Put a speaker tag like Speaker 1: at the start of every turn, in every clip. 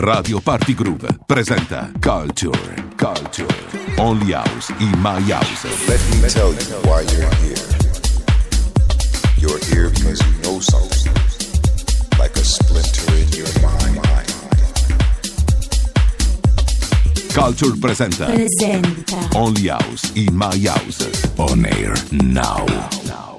Speaker 1: Radio Party Groove presenta Culture, Culture, Only House in My House.
Speaker 2: Let me tell you why you're here. You're here because you know something, like a splinter in your mind.
Speaker 1: Culture presenta
Speaker 3: presenta
Speaker 1: Only House in My House. On air now.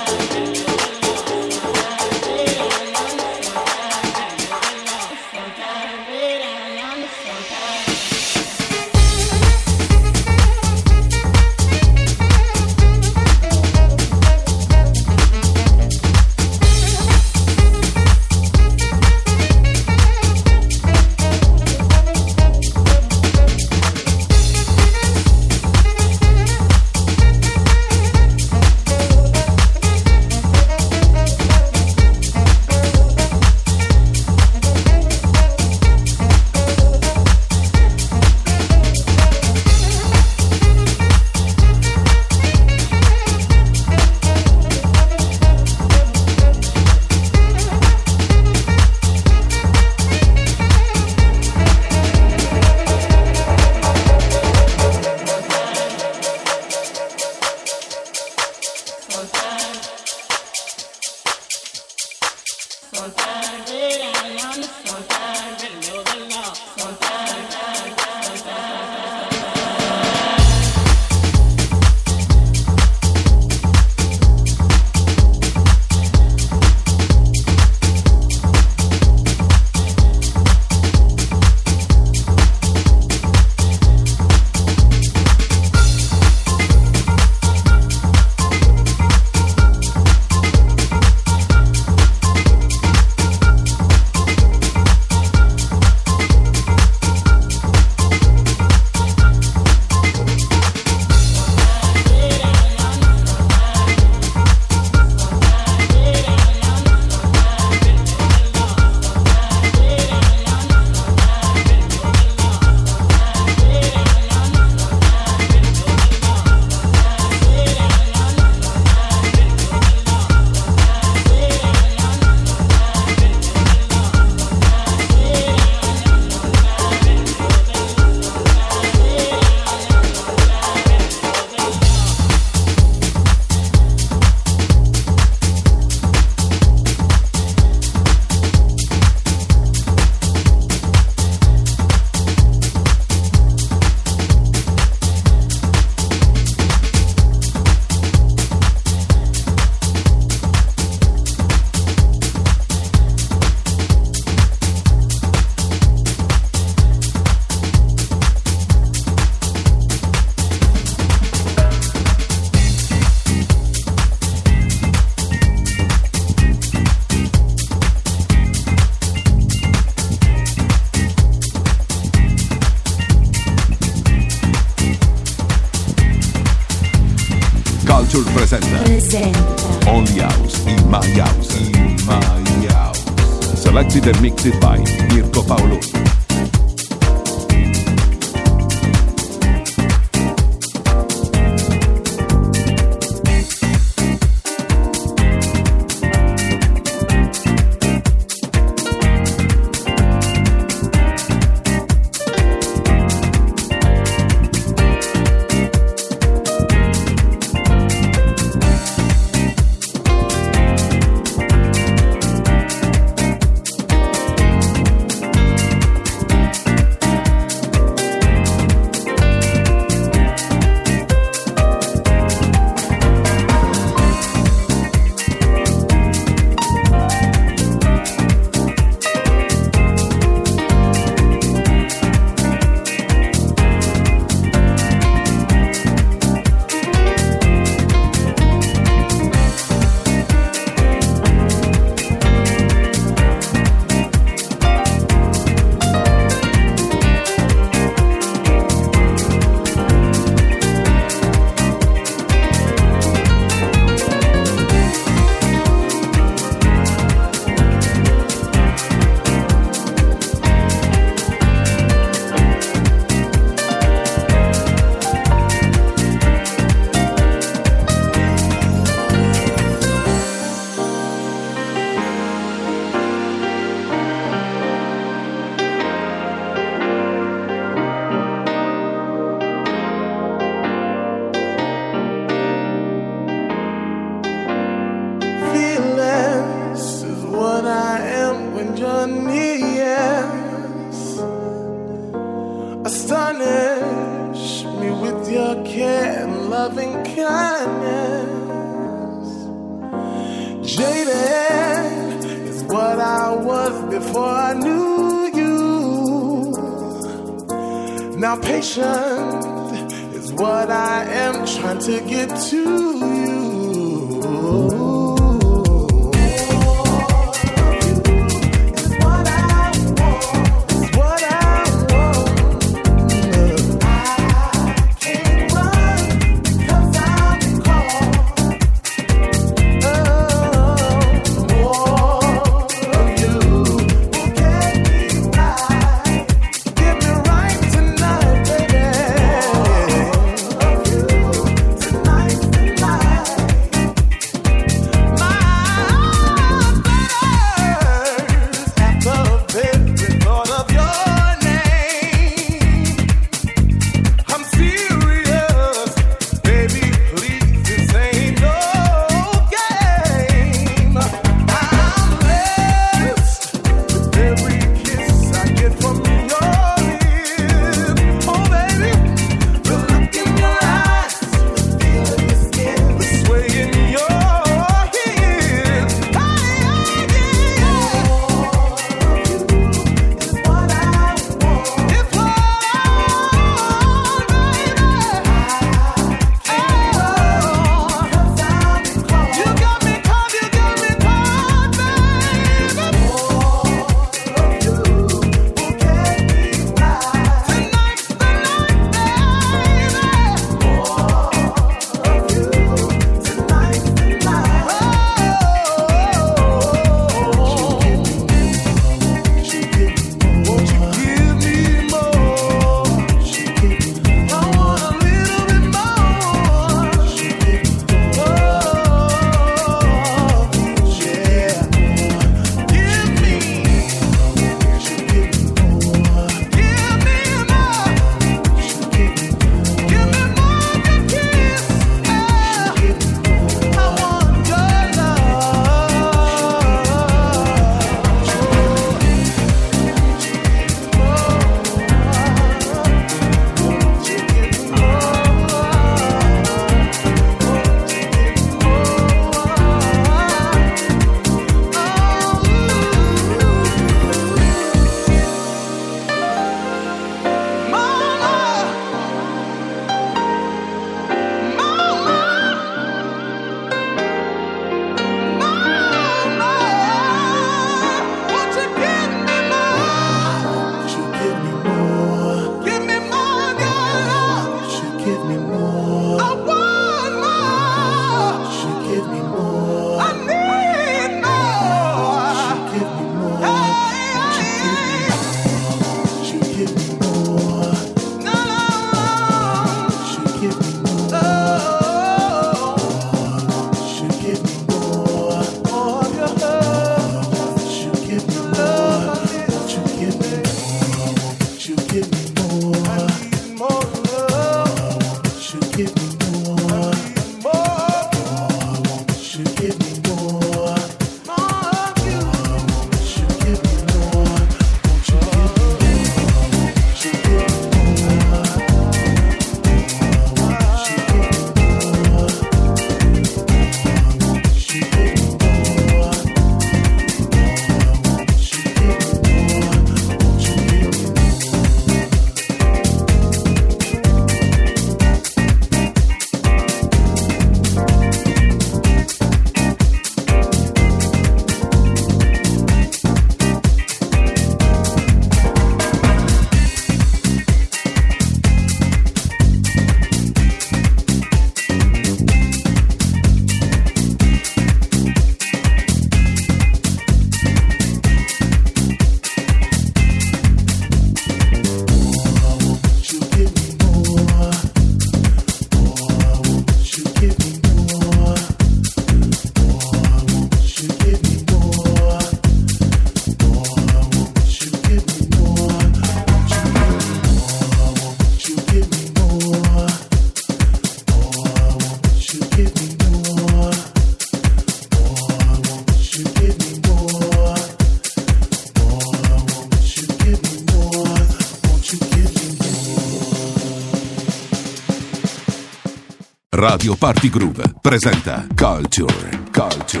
Speaker 1: Radio Party Groove presenta Culture, Culture,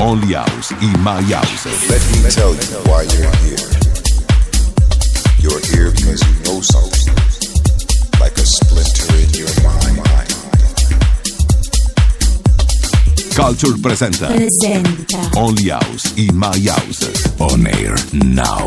Speaker 1: Only House in My House.
Speaker 2: Let me tell you why you're here. You're here because you know something, like a splinter in your mind.
Speaker 1: Culture presenta
Speaker 4: presenta
Speaker 1: Only House in My House. On air now.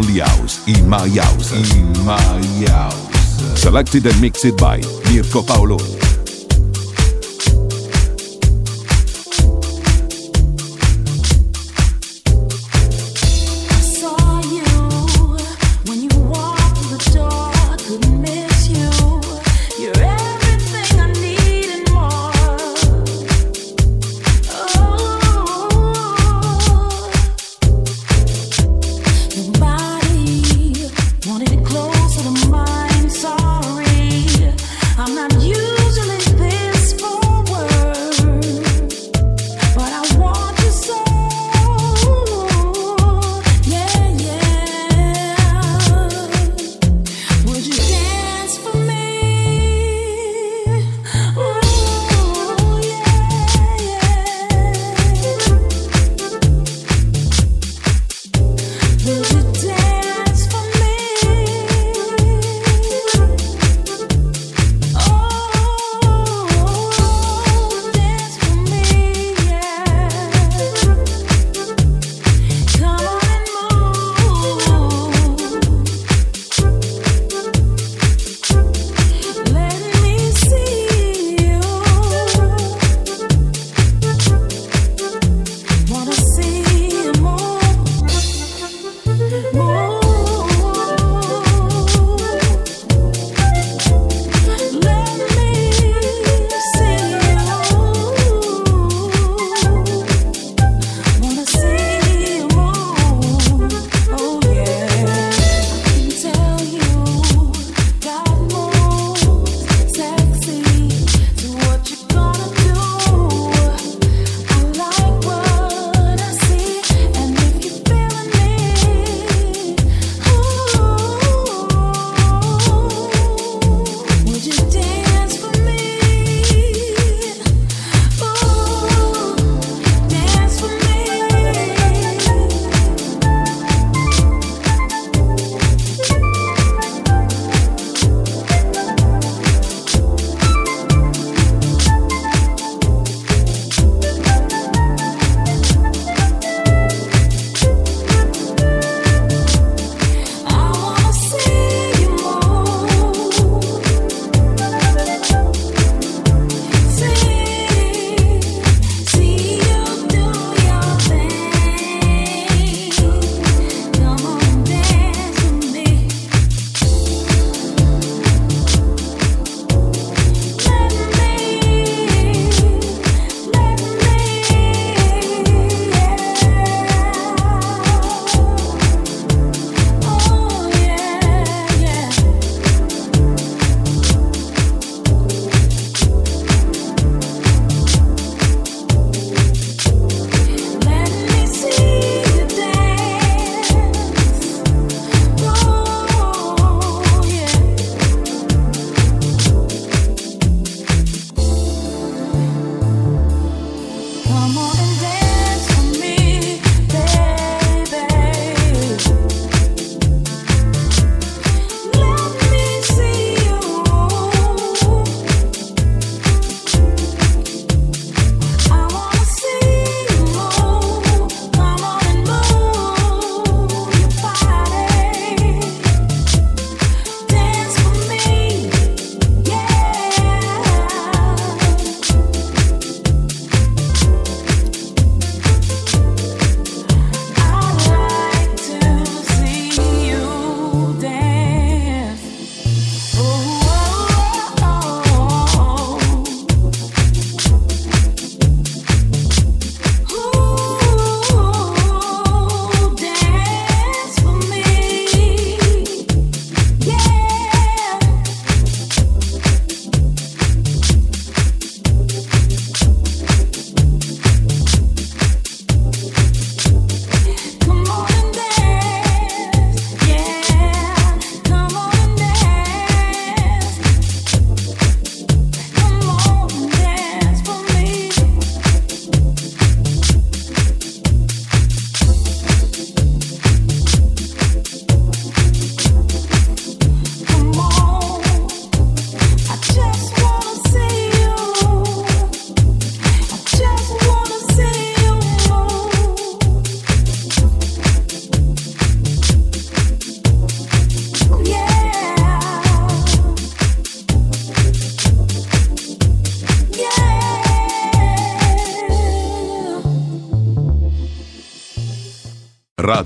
Speaker 1: Only House in my house. In my house. Selected and mixed by Mirko
Speaker 4: Paolo.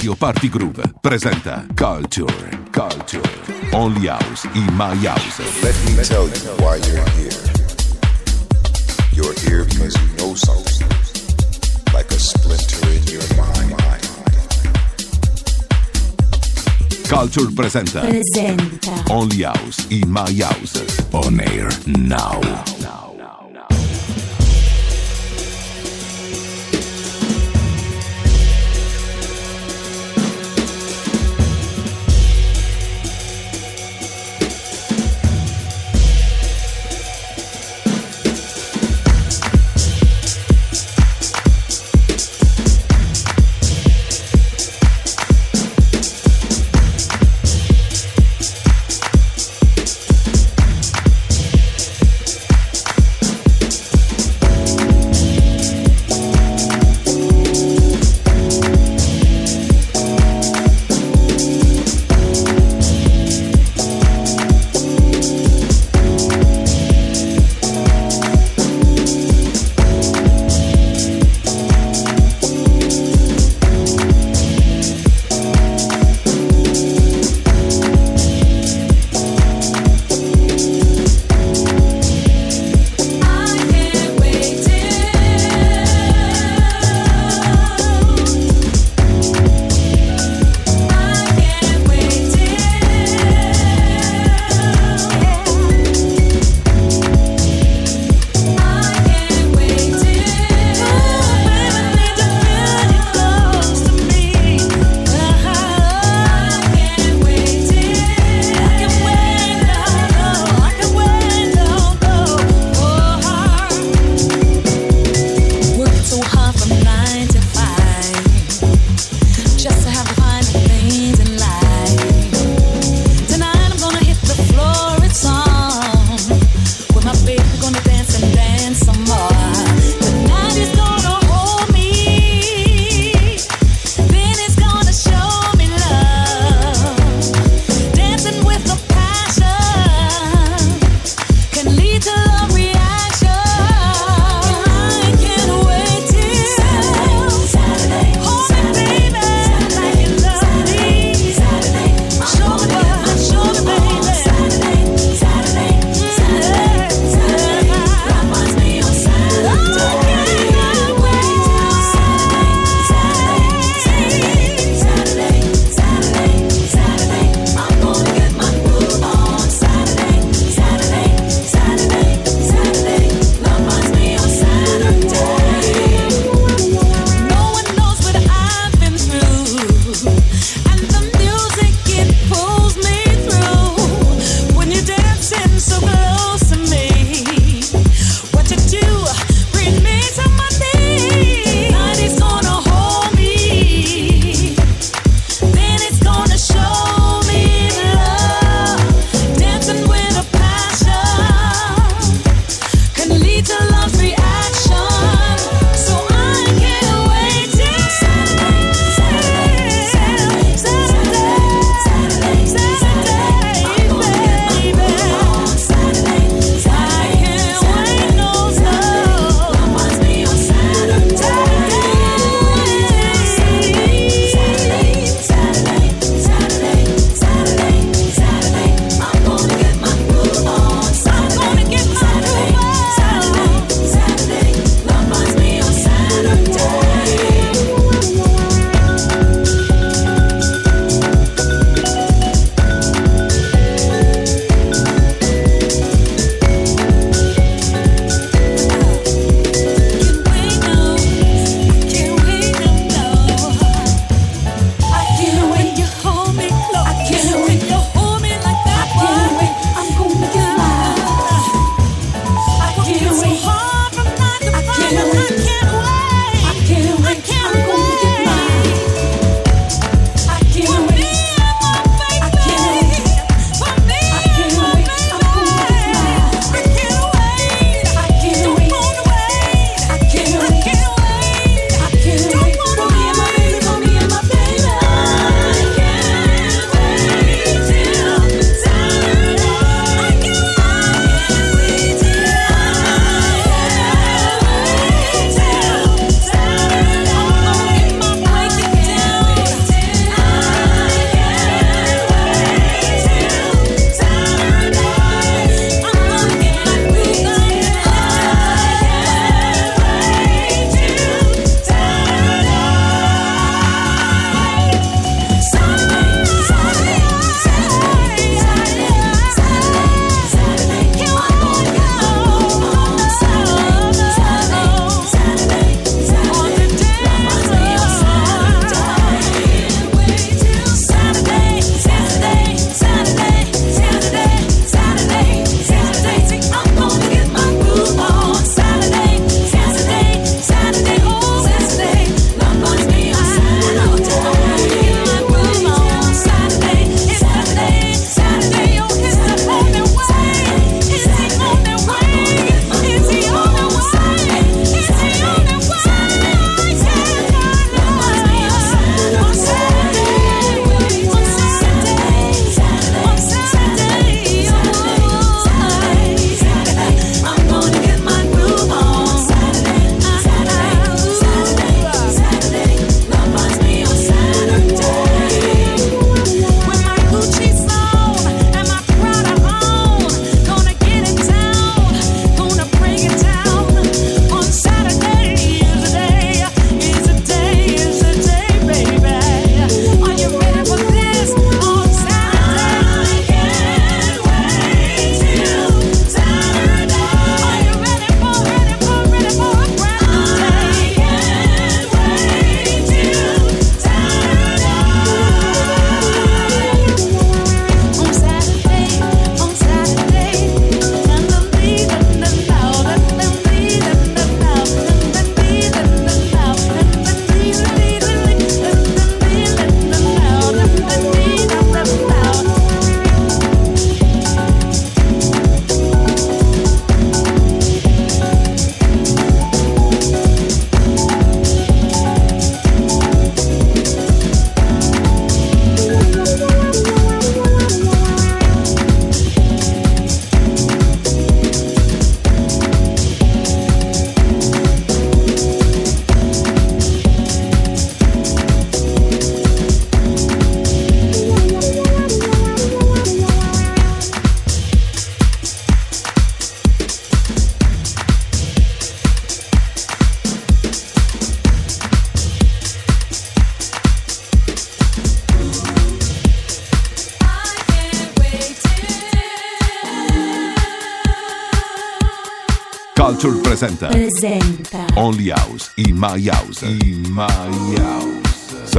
Speaker 1: Radio Party Groove presenta Culture, Culture, Only House in My House.
Speaker 2: Let me tell you why you're here. You're here because you know something, like a splinter in your mind.
Speaker 1: Culture presenta
Speaker 4: Presenta.
Speaker 1: Only House in My House. On air now.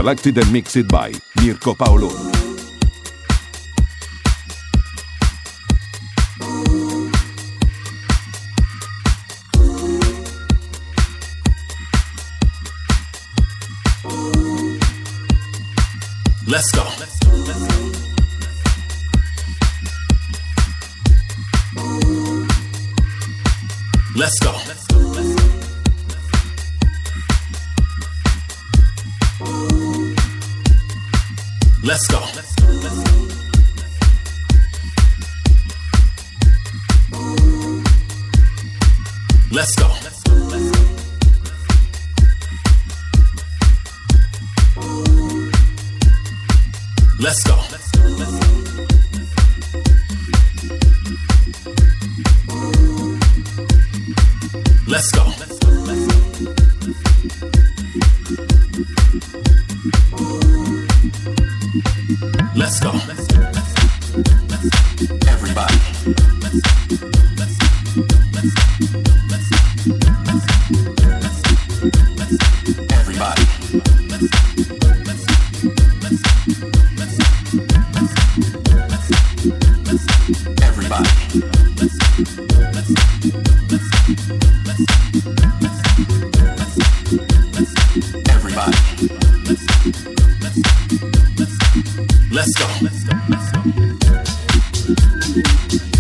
Speaker 5: selected and mixed by Mirko Paoloni.
Speaker 1: Everybody, let's, let's go. Let's go.
Speaker 6: Let's go.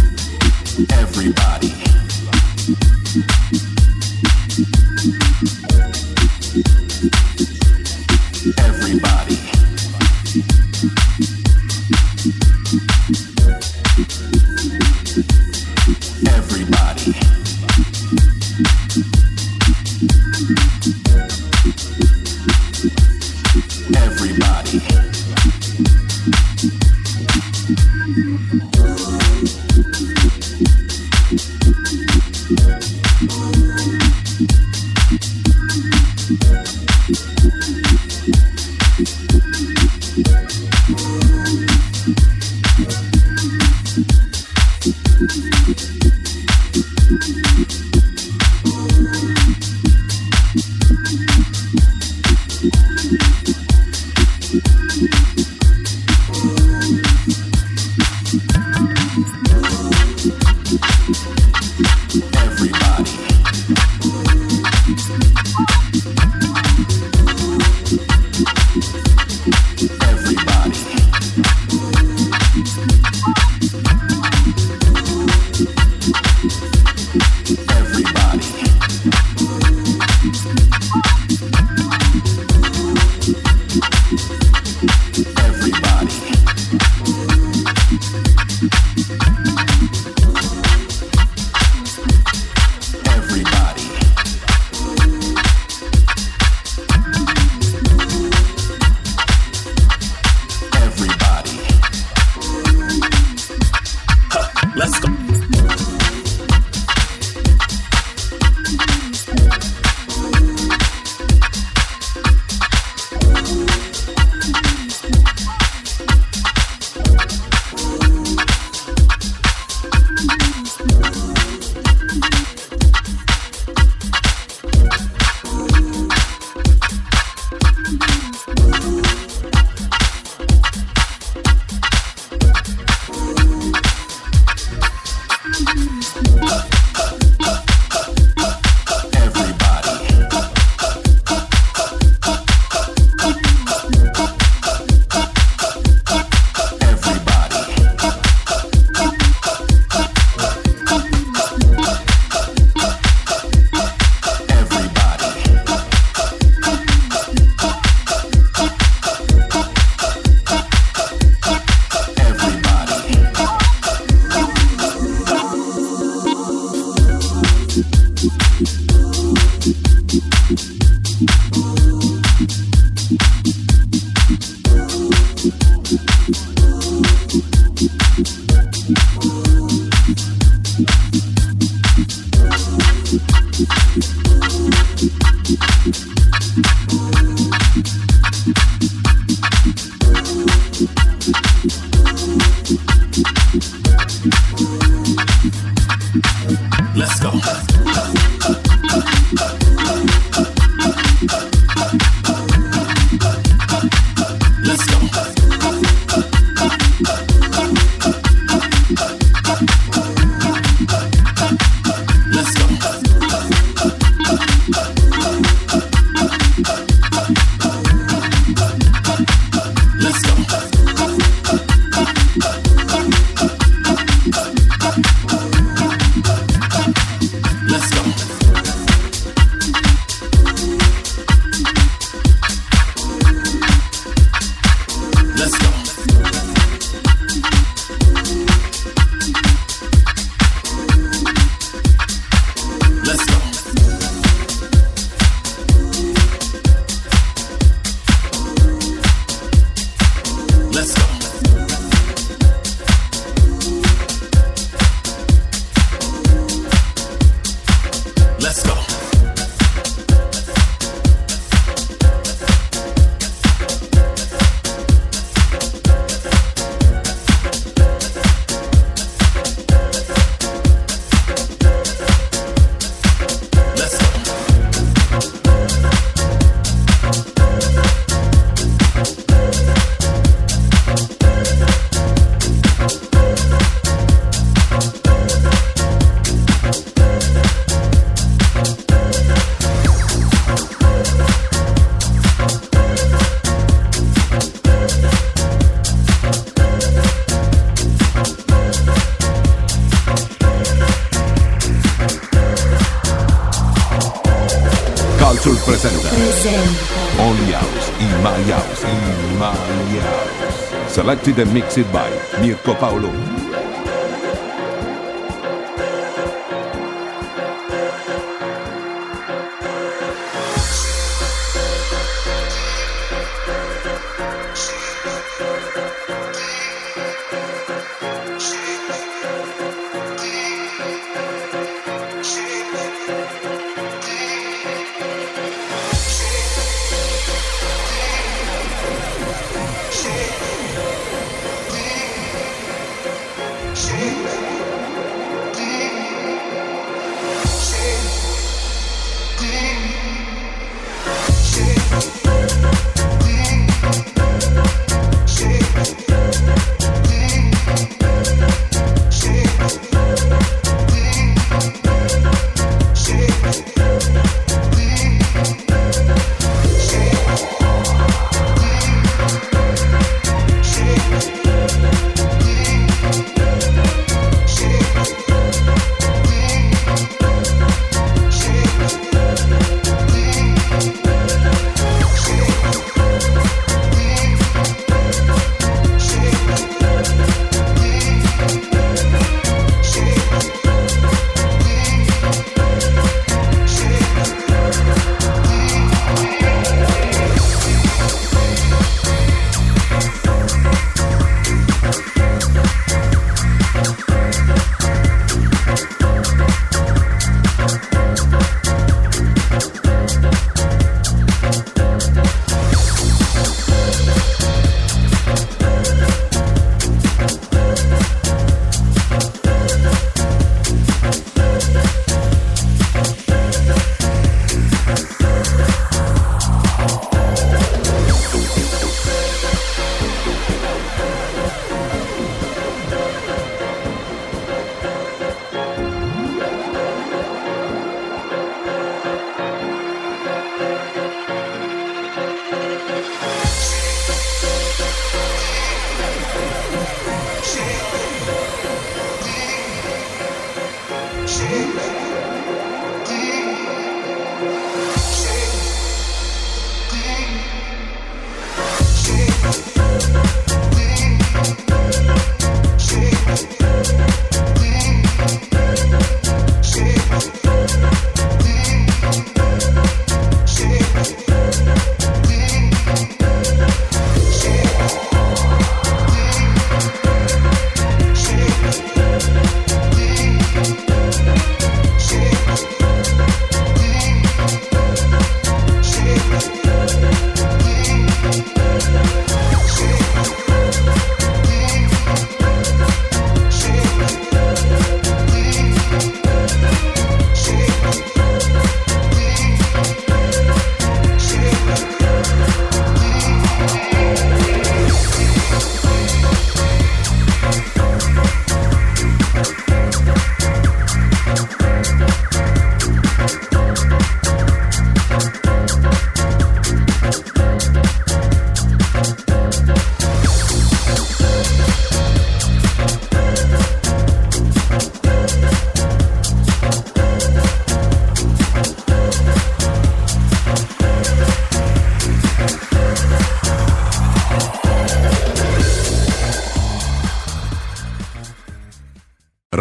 Speaker 1: Selected and mixed by Mirko Paoloni.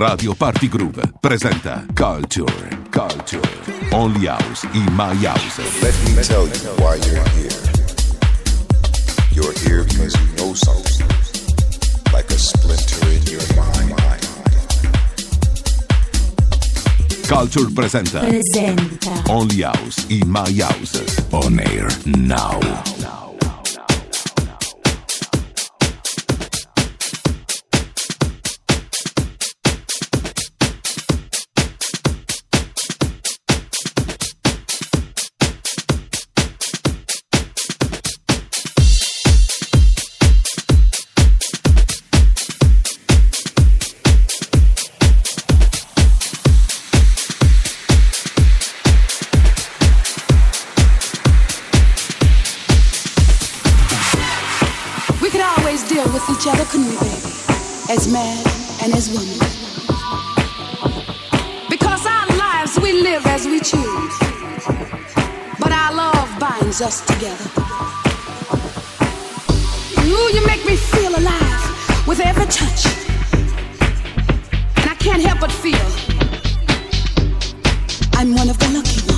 Speaker 1: Radio Party Groove presenta Culture, Culture, Only House in My House.
Speaker 2: Let me tell you why you're here. You're here because you know something, like a splinter in your mind.
Speaker 1: Culture presenta,
Speaker 4: presenta.
Speaker 1: Only House in My House. On air now.
Speaker 7: now. as man and as woman. Because our lives we live as we choose, but our love binds us together. Ooh, you make me feel alive with every touch, and I can't help but feel I'm one of the lucky ones.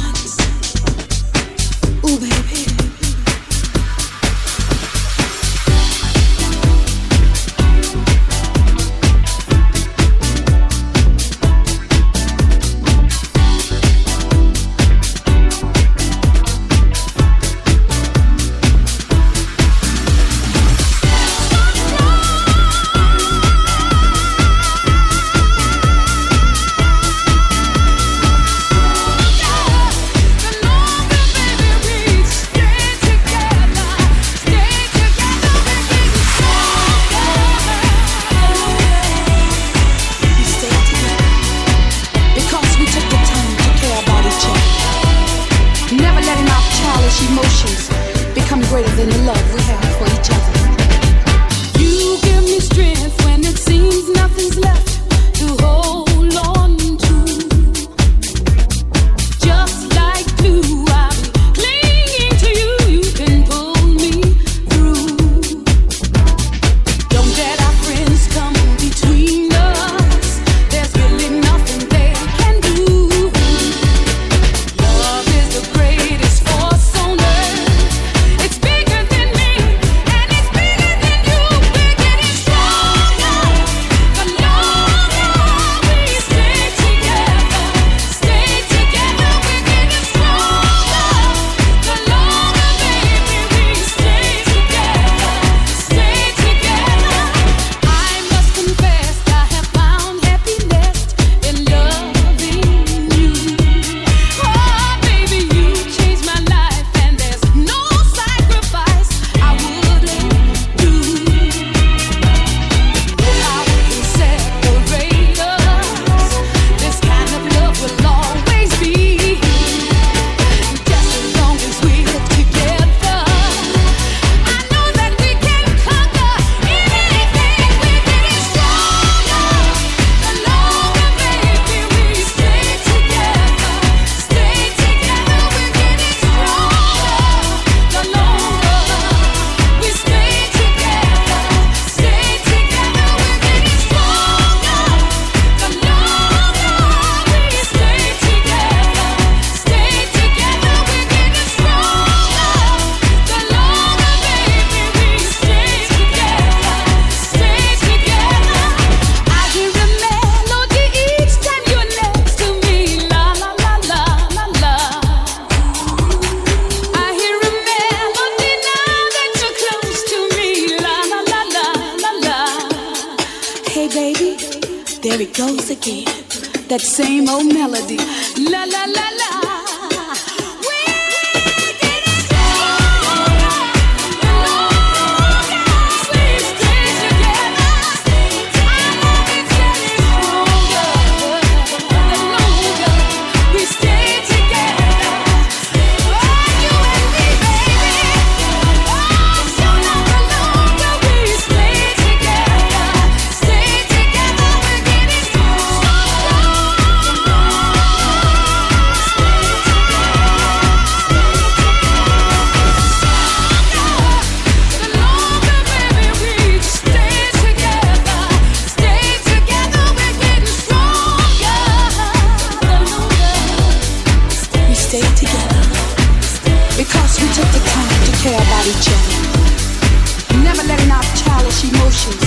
Speaker 7: each other. Never letting our childish emotions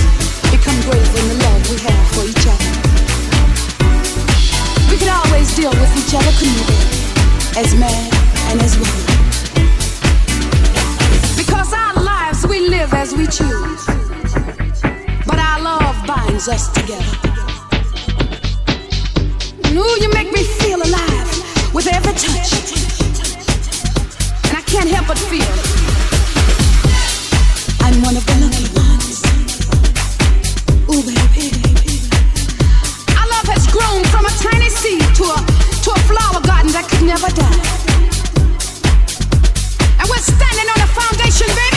Speaker 7: become greater than the love we have for each other. We could always deal with each other, couldn't we? As men and as women. Because our lives we live as we choose. But our love binds us together. Ooh, you make me feel alive with every touch. And I can't help but feel never die. And we're standing on a foundation, baby.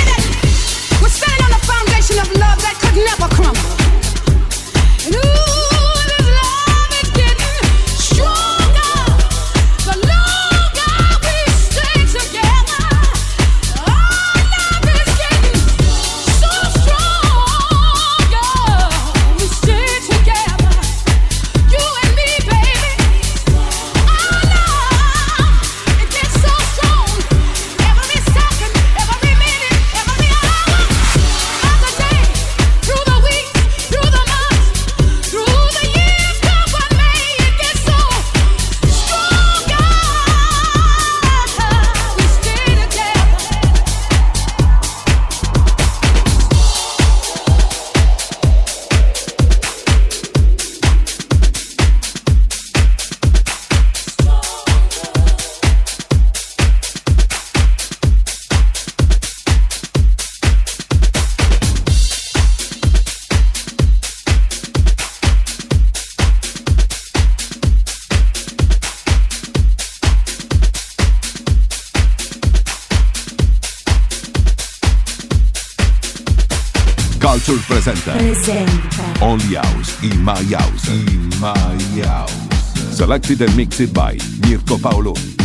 Speaker 1: Only House in My House. In My House. Selected and mixed by Mirko Paoloni.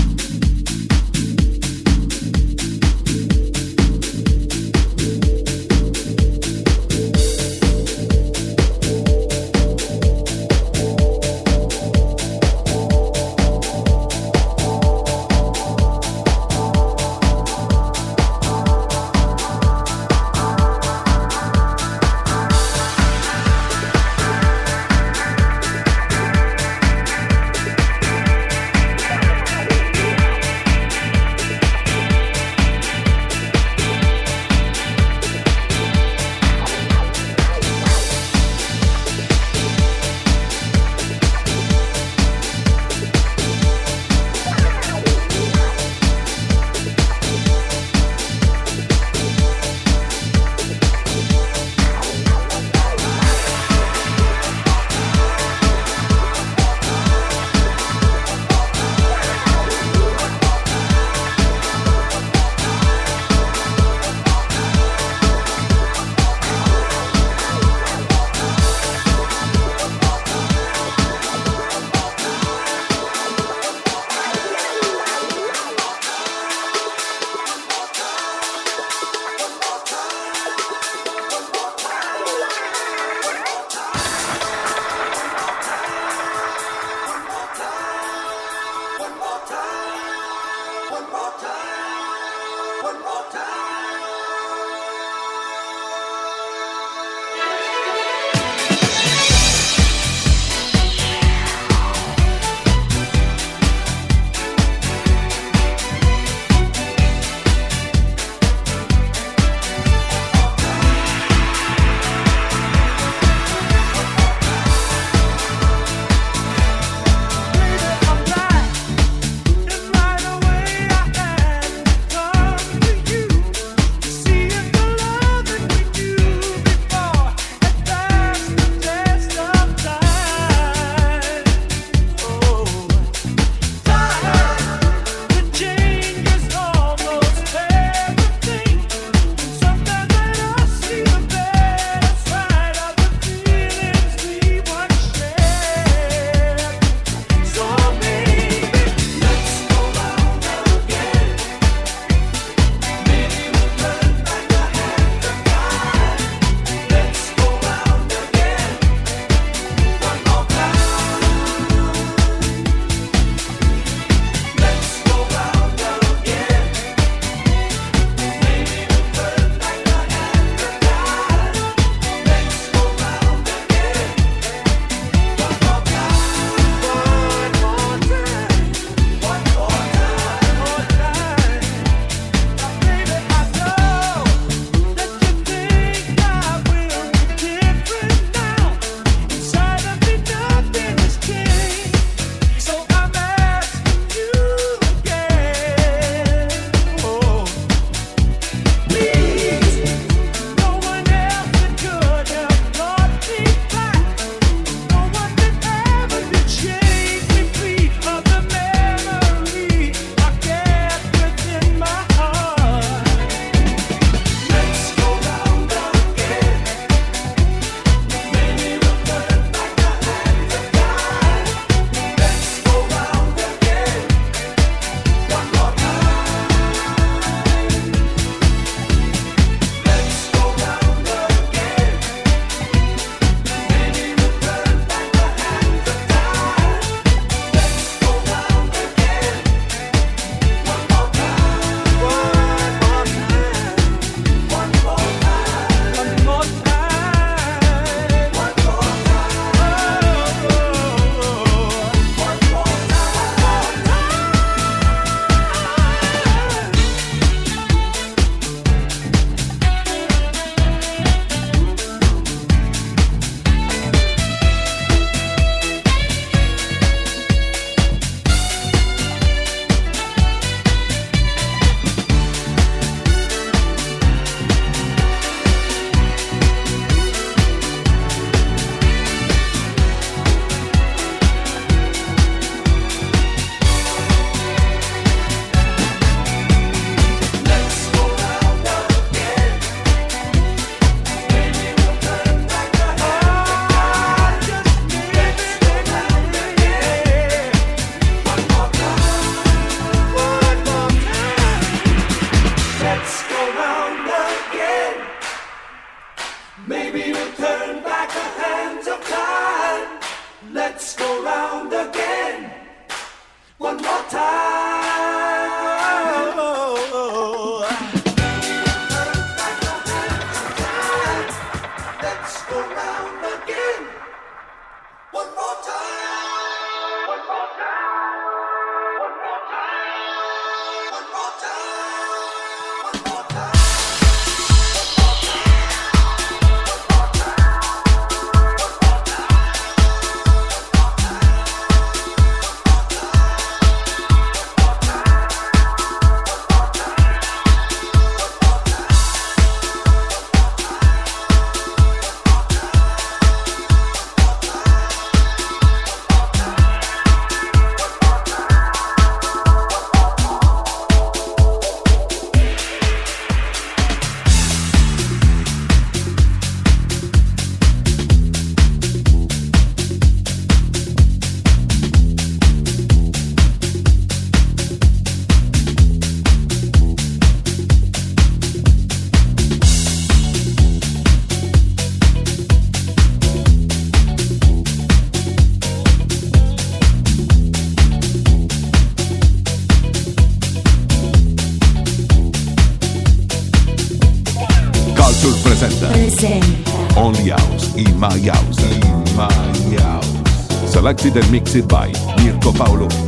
Speaker 4: Only House in My House. In My House. Selected and mixed by Mirko Paolo.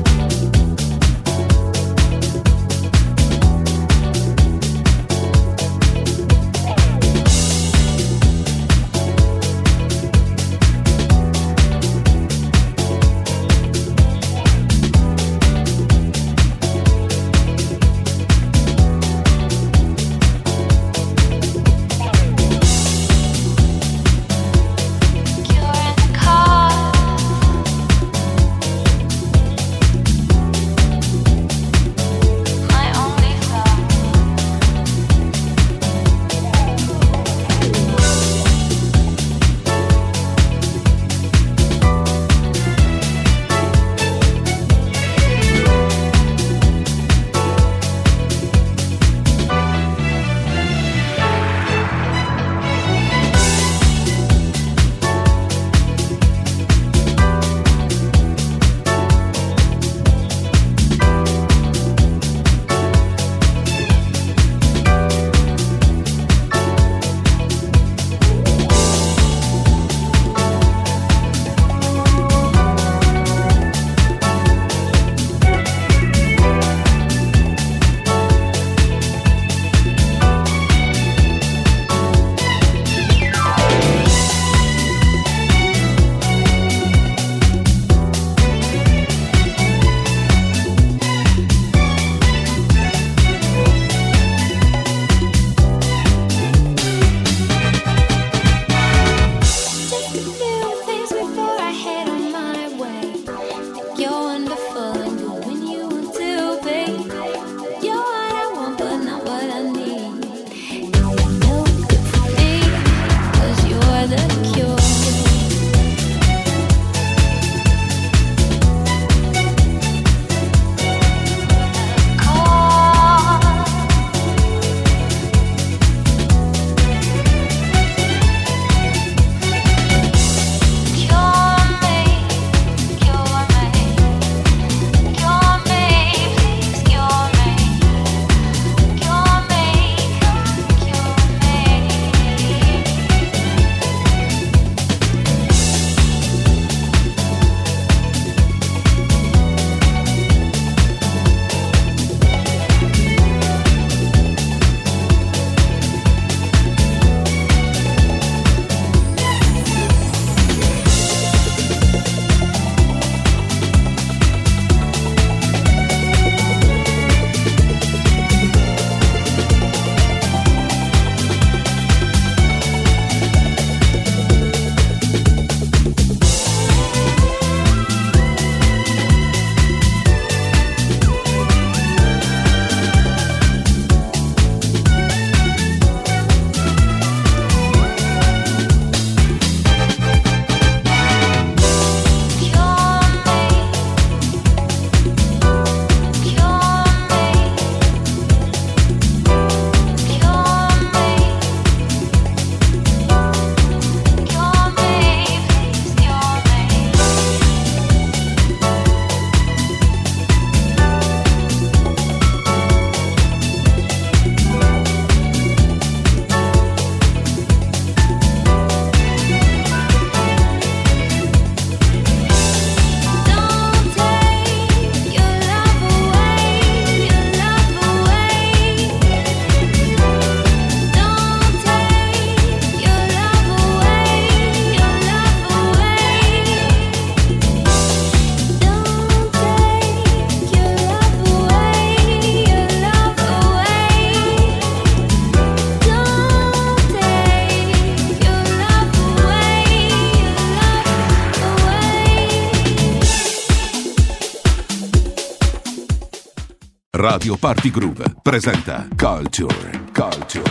Speaker 4: Radio Party Groove presenta Culture. Culture.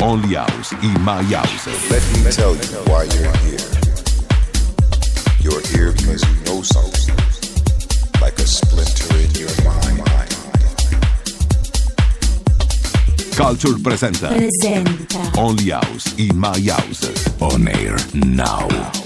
Speaker 4: Only House in My House.
Speaker 2: Let me tell you why you're here. You're here because you know something, like a splinter in your mind.
Speaker 4: Culture presenta
Speaker 1: presenta
Speaker 4: Only House in My House. On air now.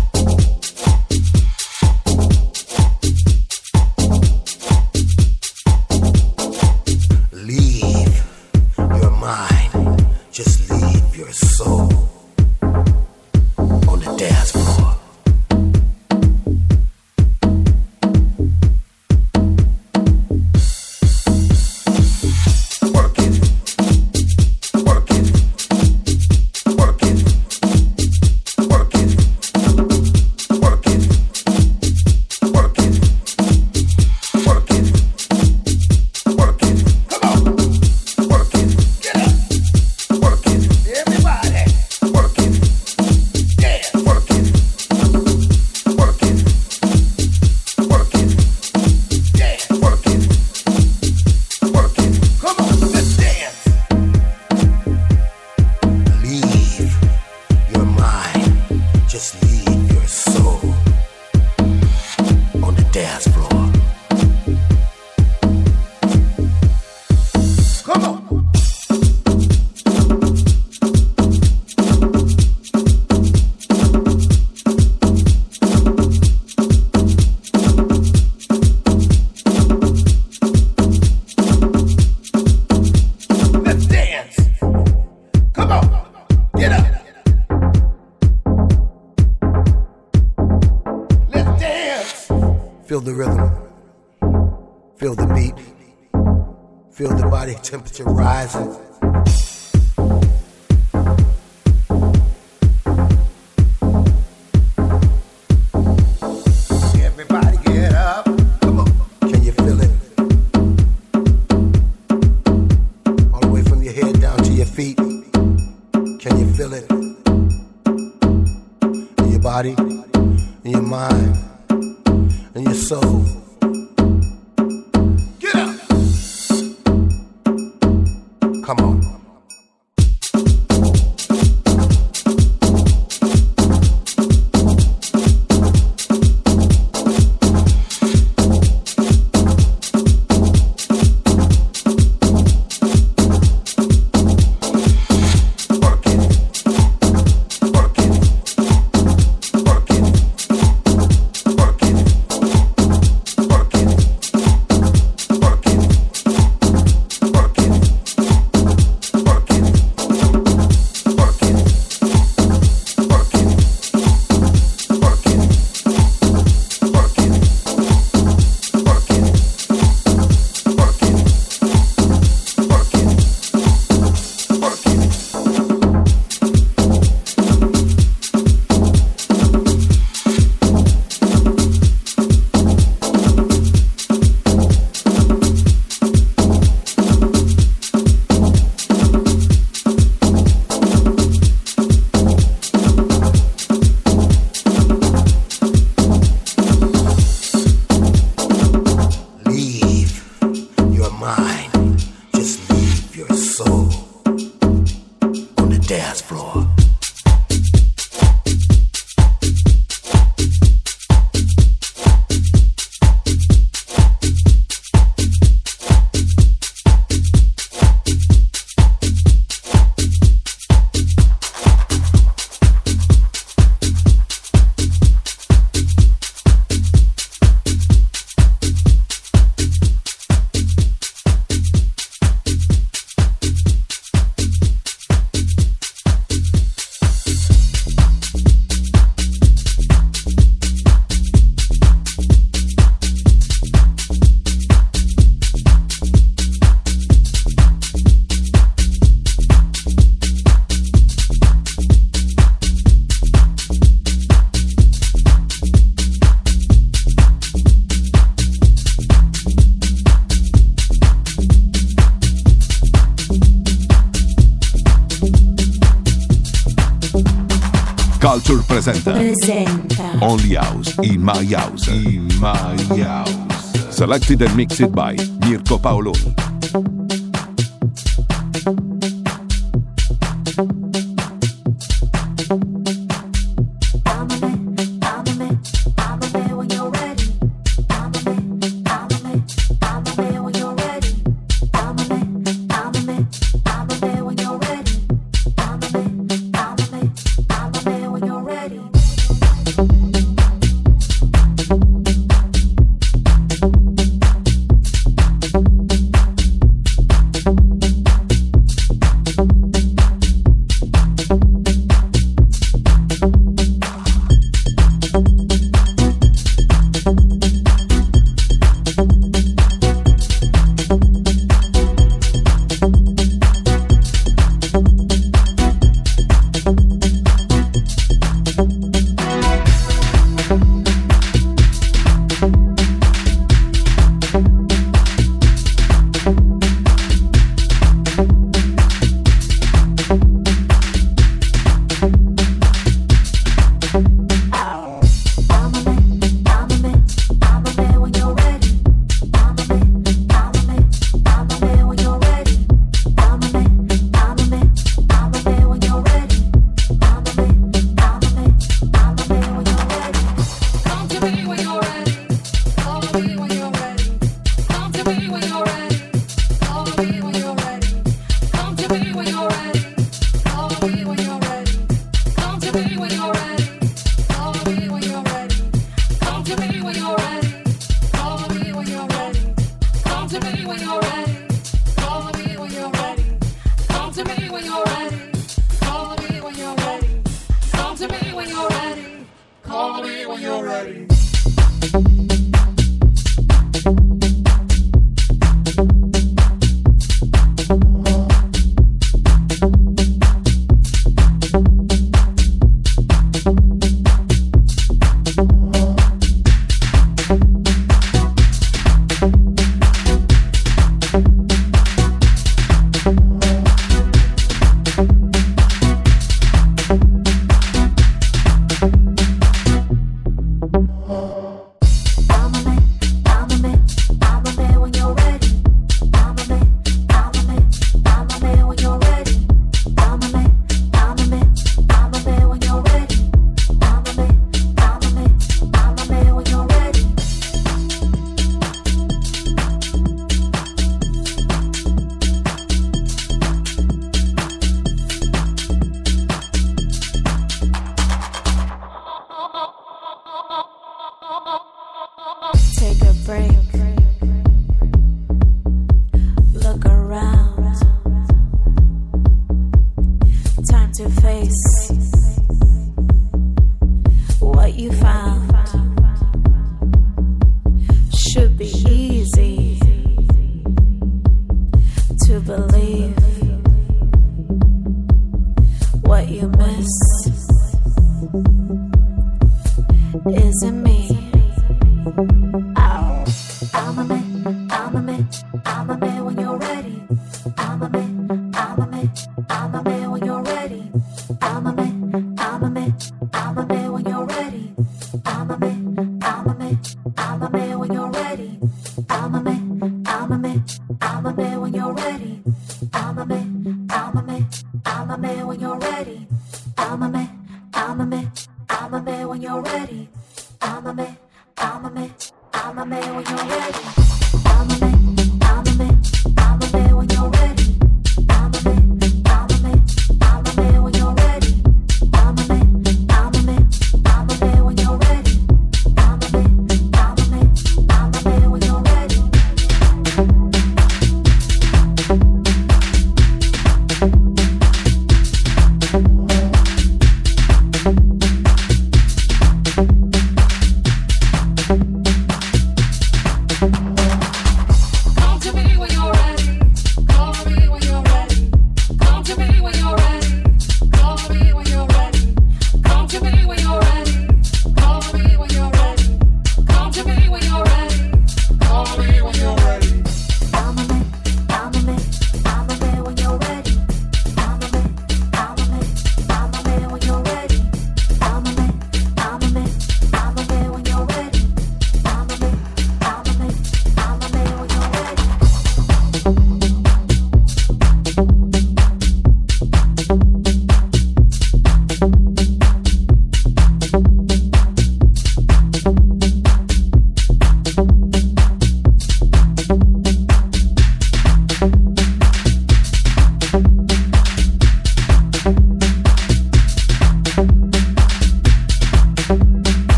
Speaker 8: Galaxy Mixed by Mirko Paoloni.